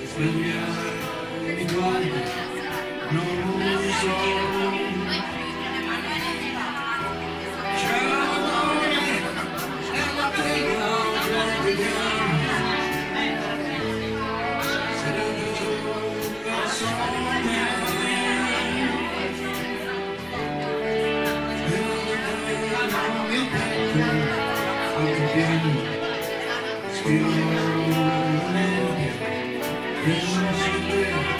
It's been years, anybody non so. Yeah.